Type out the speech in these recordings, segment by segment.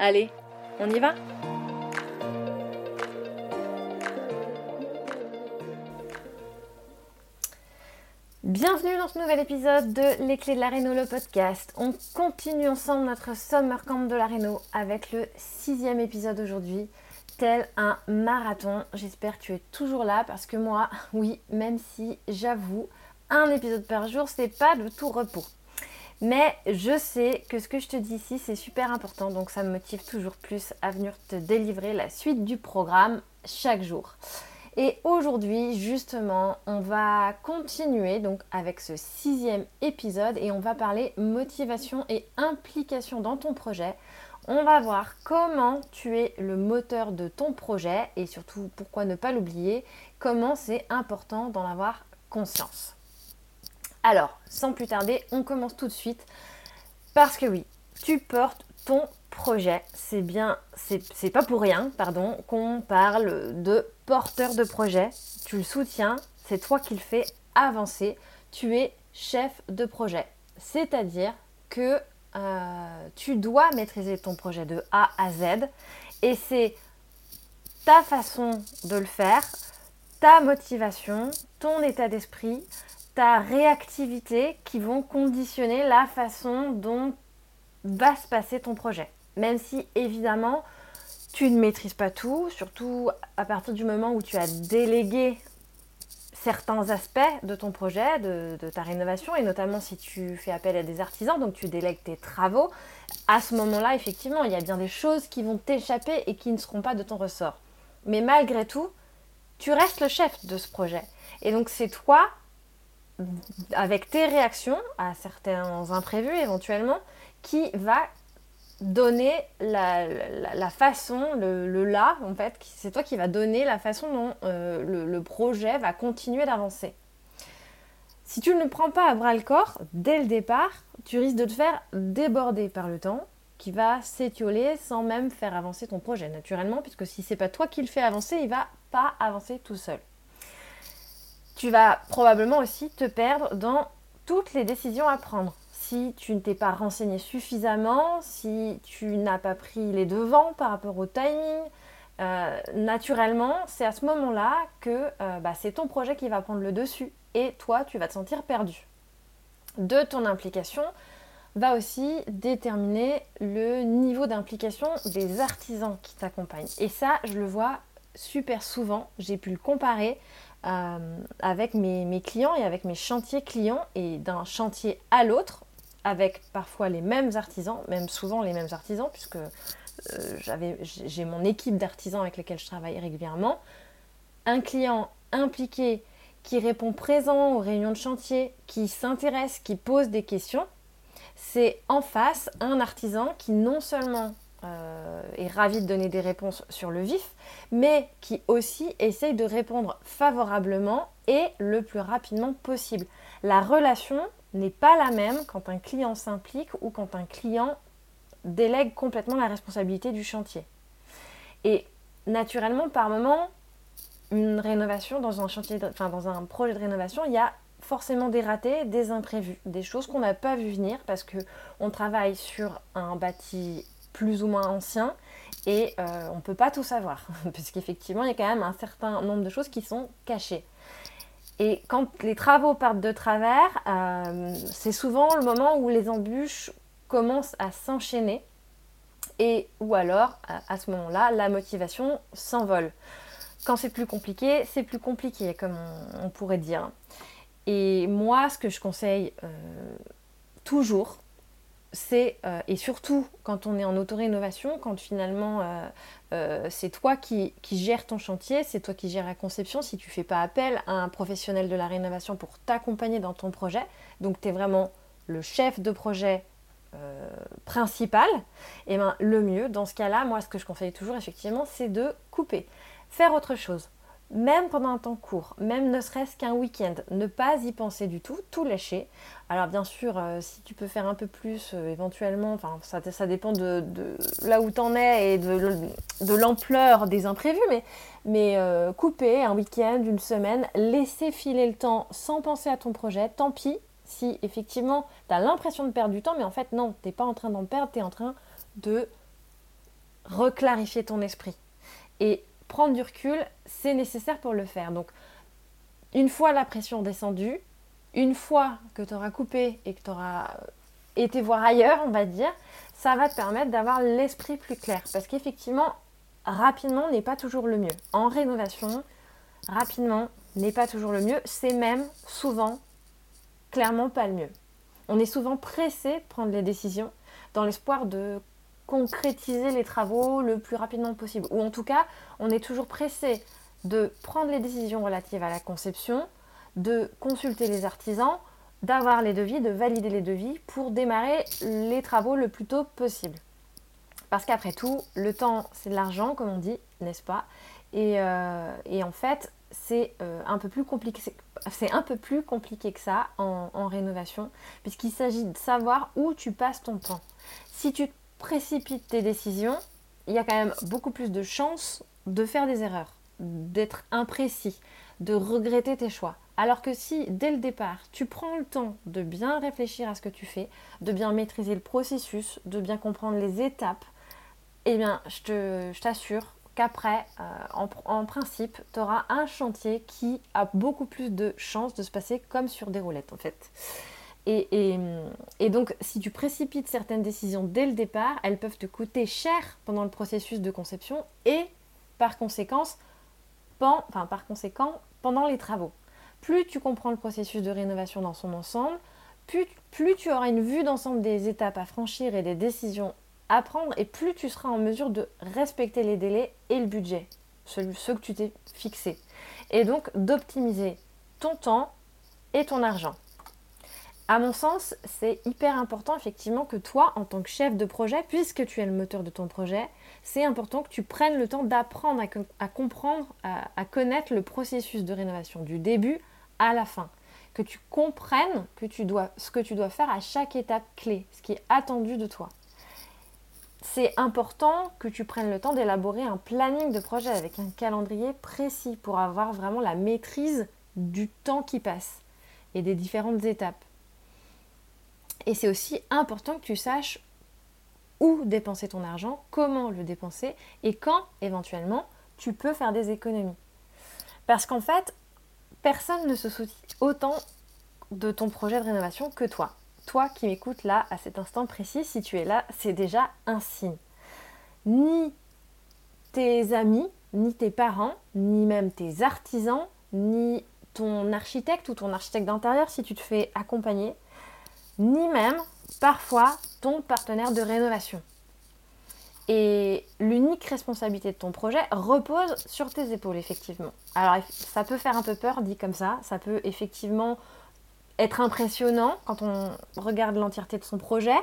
Allez, on y va Bienvenue dans ce nouvel épisode de Les Clés de la Réno, le podcast. On continue ensemble notre Summer Camp de la Réno avec le sixième épisode aujourd'hui, tel un marathon. J'espère que tu es toujours là parce que moi, oui, même si j'avoue, un épisode par jour, c'est pas de tout repos. Mais je sais que ce que je te dis ici, c'est super important, donc ça me motive toujours plus à venir te délivrer la suite du programme chaque jour. Et aujourd'hui, justement, on va continuer donc avec ce sixième épisode et on va parler motivation et implication dans ton projet. On va voir comment tu es le moteur de ton projet et surtout pourquoi ne pas l'oublier, comment c'est important d'en avoir conscience. Alors, sans plus tarder, on commence tout de suite. Parce que oui, tu portes ton projet. C'est bien, c'est pas pour rien, pardon, qu'on parle de porteur de projet. Tu le soutiens, c'est toi qui le fais avancer. Tu es chef de projet. C'est-à-dire que euh, tu dois maîtriser ton projet de A à Z. Et c'est ta façon de le faire, ta motivation, ton état d'esprit, ta réactivité qui vont conditionner la façon dont va se passer ton projet. Même si évidemment tu ne maîtrises pas tout, surtout à partir du moment où tu as délégué certains aspects de ton projet, de, ta rénovation, et notamment si tu fais appel à des artisans, donc tu délègues tes travaux, à ce moment-là, effectivement, il y a bien des choses qui vont t'échapper et qui ne seront pas de ton ressort. Mais malgré tout, tu restes le chef de ce projet. Et donc c'est toi avec tes réactions à certains imprévus éventuellement, qui va donner la, façon, le, là, en fait, c'est toi qui va donner la façon dont euh, le, projet va continuer d'avancer. Si tu ne le prends pas à bras le corps, dès le départ, tu risques de te faire déborder par le temps qui va s'étioler sans même faire avancer ton projet naturellement, puisque si c'est pas toi qui le fais avancer, il va pas avancer tout seul tu vas probablement aussi te perdre dans toutes les décisions à prendre. Si tu ne t'es pas renseigné suffisamment, si tu n'as pas pris les devants par rapport au timing, euh, naturellement, c'est à ce moment-là que euh, bah, c'est ton projet qui va prendre le dessus et toi, tu vas te sentir perdu. De ton implication va aussi déterminer le niveau d'implication des artisans qui t'accompagnent. Et ça, je le vois super souvent. J'ai pu le comparer euh, avec mes, clients et avec mes chantiers clients et d'un chantier à l'autre avec parfois les mêmes artisans, même souvent les mêmes artisans puisque euh, j'ai mon équipe d'artisans avec lesquels je travaille régulièrement. Un client impliqué qui répond présent aux réunions de chantier, qui s'intéresse, qui pose des questions, c'est en face un artisan qui non seulement est ravi de donner des réponses sur le vif, mais qui aussi essaye de répondre favorablement et le plus rapidement possible. La relation n'est pas la même quand un client s'implique ou quand un client délègue complètement la responsabilité du chantier. Et naturellement, par moment, une rénovation dans un chantier, enfin dans un projet de rénovation, il y a forcément des ratés, des imprévus, des choses qu'on n'a pas vu venir parce que on travaille sur un bâti plus ou moins ancien et euh, on ne peut pas tout savoir, puisqu'effectivement il y a quand même un certain nombre de choses qui sont cachées. Et quand les travaux partent de travers, euh, c'est souvent le moment où les embûches commencent à s'enchaîner et ou alors à, ce moment-là, la motivation s'envole. Quand c'est plus compliqué, c'est plus compliqué, comme on, pourrait dire. Et moi, ce que je conseille euh, toujours, c'est, euh, et surtout quand on est en auto-rénovation, quand finalement euh, euh, c'est toi qui, gères ton chantier, c'est toi qui gères la conception, si tu fais pas appel à un professionnel de la rénovation pour t'accompagner dans ton projet, donc tu es vraiment le chef de projet principal, et eh ben, le mieux dans ce cas-là, moi ce que je conseille toujours effectivement, c'est de couper, faire autre chose même pendant un temps court, même ne serait-ce qu'un week-end, ne pas y penser du tout, tout lâcher. Alors bien sûr, euh, si tu peux faire un peu plus, euh, éventuellement, ça, dépend de, là où tu en es et de, l'ampleur des imprévus, mais, mais euh, couper un week-end, une semaine, laisser filer le temps sans penser à ton projet, tant pis si effectivement tu as l'impression de perdre du temps, mais en fait non, tu n'es pas en train d'en perdre, tu es en train de reclarifier ton esprit. Et prendre du recul, c'est nécessaire pour le faire. Donc, une fois la pression descendue, une fois que tu auras coupé et que tu auras été voir ailleurs, on va dire, ça va te permettre d'avoir l'esprit plus clair. Parce qu'effectivement, rapidement n'est pas toujours le mieux. En rénovation, rapidement n'est pas toujours le mieux. C'est même souvent, clairement pas le mieux. On est souvent pressé de prendre les décisions dans l'espoir de concrétiser les travaux le plus rapidement possible. Ou en tout cas, on est toujours pressé de prendre les décisions relatives à la conception, de consulter les artisans, d'avoir les devis, de valider les devis pour démarrer les travaux le plus tôt possible. Parce qu'après tout, le temps, c'est de l'argent, comme on dit, n'est-ce pas? Et, euh, en fait, c'est euh, un peu plus compliqué. C'est un peu plus compliqué que ça en, en rénovation, puisqu'il s'agit de savoir où tu passes ton temps. Si tu précipites tes décisions, il y a quand même beaucoup plus de chances de faire des erreurs, d'être imprécis, de regretter tes choix. Alors que si, dès le départ, tu prends le temps de bien réfléchir à ce que tu fais, de bien maîtriser le processus, de bien comprendre les étapes, eh bien, je t'assure qu'après, euh, en, en, principe, tu auras un chantier qui a beaucoup plus de chances de se passer comme sur des roulettes, en fait. Et, donc, si tu précipites certaines décisions dès le départ, elles peuvent te coûter cher pendant le processus de conception et par, conséquent pendant les travaux. Plus tu comprends le processus de rénovation dans son ensemble, plus, tu auras une vue d'ensemble des étapes à franchir et des décisions à prendre, et plus tu seras en mesure de respecter les délais et le budget, ceux que tu t'es fixé. Et donc d'optimiser ton temps et ton argent. À mon sens, c'est hyper important effectivement que toi, en tant que chef de projet, puisque tu es le moteur de ton projet, c'est important que tu prennes le temps d'apprendre à, comprendre, à, connaître le processus de rénovation du début à la fin. Que tu comprennes ce que tu dois faire à chaque étape clé, ce qui est attendu de toi. C'est important que tu prennes le temps d'élaborer un planning de projet avec un calendrier précis pour avoir vraiment la maîtrise du temps qui passe et des différentes étapes. Et c'est aussi important que tu saches où dépenser ton argent, comment le dépenser et quand éventuellement tu peux faire des économies. Parce qu'en fait, personne ne se soucie autant de ton projet de rénovation que toi. Toi qui m'écoutes là à cet instant précis, si tu es là, c'est déjà un signe. Ni tes amis, ni tes parents, ni même tes artisans, ni ton architecte ou ton architecte d'intérieur si tu te fais accompagner, ni même parfois ton partenaire de rénovation. Et l'unique responsabilité de ton projet repose sur tes épaules, effectivement. Alors, ça peut faire un peu peur, dit comme ça. Ça peut effectivement être impressionnant quand on regarde l'entièreté de son projet.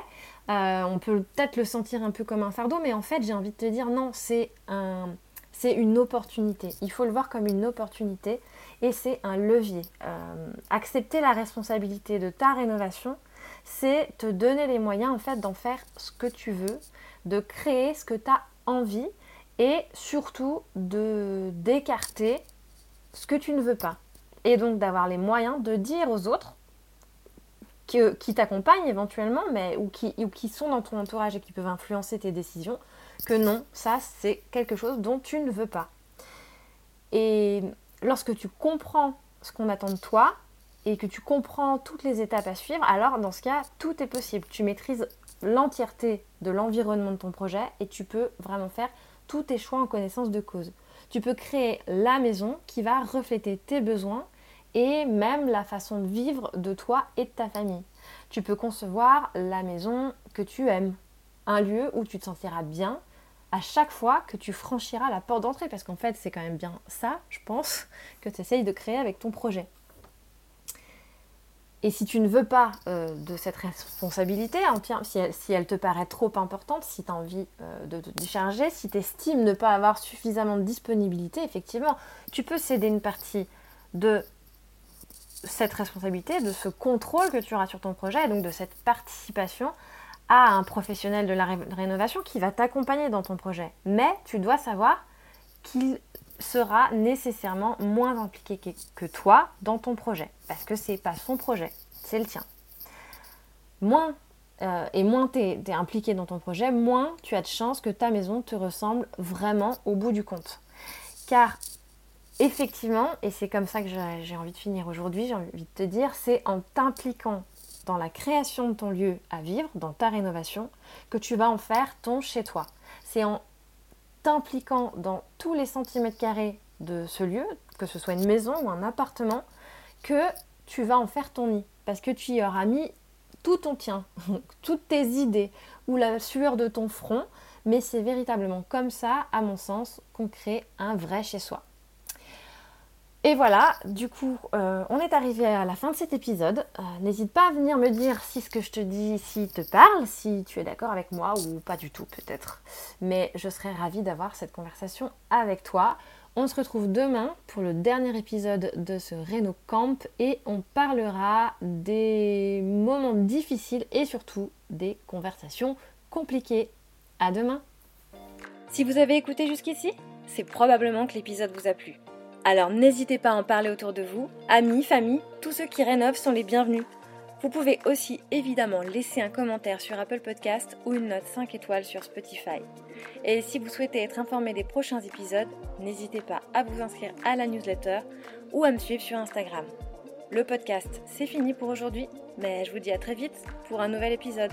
Euh, on peut peut-être le sentir un peu comme un fardeau, mais en fait, j'ai envie de te dire non, c'est un, c'est une opportunité. Il faut le voir comme une opportunité et c'est un levier. Euh, accepter la responsabilité de ta rénovation, c'est te donner les moyens en fait d'en faire ce que tu veux, de créer ce que tu as envie et surtout de d'écarter ce que tu ne veux pas. Et donc d'avoir les moyens de dire aux autres qui t'accompagnent éventuellement, mais ou qui, ou qui sont dans ton entourage et qui peuvent influencer tes décisions, que non, ça c'est quelque chose dont tu ne veux pas. Et lorsque tu comprends ce qu'on attend de toi, et que tu comprends toutes les étapes à suivre, alors dans ce cas, tout est possible. Tu maîtrises l'entièreté de l'environnement de ton projet et tu peux vraiment faire tous tes choix en connaissance de cause. Tu peux créer la maison qui va refléter tes besoins et même la façon de vivre de toi et de ta famille. Tu peux concevoir la maison que tu aimes, un lieu où tu te sentiras bien à chaque fois que tu franchiras la porte d'entrée, parce qu'en fait c'est quand même bien ça, je pense, que tu essayes de créer avec ton projet. Et si tu ne veux pas euh, de cette responsabilité, hein, si, elle, te paraît trop importante, si tu as envie euh, de te décharger, si tu estimes ne pas avoir suffisamment de disponibilité, effectivement, tu peux céder une partie de cette responsabilité, de ce contrôle que tu auras sur ton projet et donc de cette participation à un professionnel de la rénovation qui va t'accompagner dans ton projet. Mais tu dois savoir qu'il sera nécessairement moins impliqué que, toi dans ton projet. Parce que c'est pas son projet, c'est le tien. Moins euh, et moins tu es, impliqué dans ton projet, moins tu as de chances que ta maison te ressemble vraiment au bout du compte. Car effectivement, et c'est comme ça que j'ai envie de finir aujourd'hui, j'ai envie de te dire, c'est en t'impliquant dans la création de ton lieu à vivre, dans ta rénovation, que tu vas en faire ton chez toi. C'est en t'impliquant dans tous les centimètres carrés de ce lieu, que ce soit une maison ou un appartement, que tu vas en faire ton nid. Parce que tu y auras mis tout ton tien, toutes tes idées ou la sueur de ton front. Mais c'est véritablement comme ça, à mon sens, qu'on crée un vrai chez soi. Et voilà, du coup, euh, on est arrivé à la fin de cet épisode. Euh, n'hésite pas à venir me dire si ce que je te dis ici te parle, si tu es d'accord avec moi ou pas du tout peut-être. Mais je serais ravie d'avoir cette conversation avec toi. On se retrouve demain pour le dernier épisode de ce Reno Camp et on parlera des moments difficiles et surtout des conversations compliquées. À demain. Si vous avez écouté jusqu'ici, c'est probablement que l'épisode vous a plu. Alors n'hésitez pas à en parler autour de vous. Amis, famille, tous ceux qui rénovent sont les bienvenus. Vous pouvez aussi évidemment laisser un commentaire sur Apple Podcast ou une note 5 étoiles sur Spotify. Et si vous souhaitez être informé des prochains épisodes, n'hésitez pas à vous inscrire à la newsletter ou à me suivre sur Instagram. Le podcast, c'est fini pour aujourd'hui, mais je vous dis à très vite pour un nouvel épisode.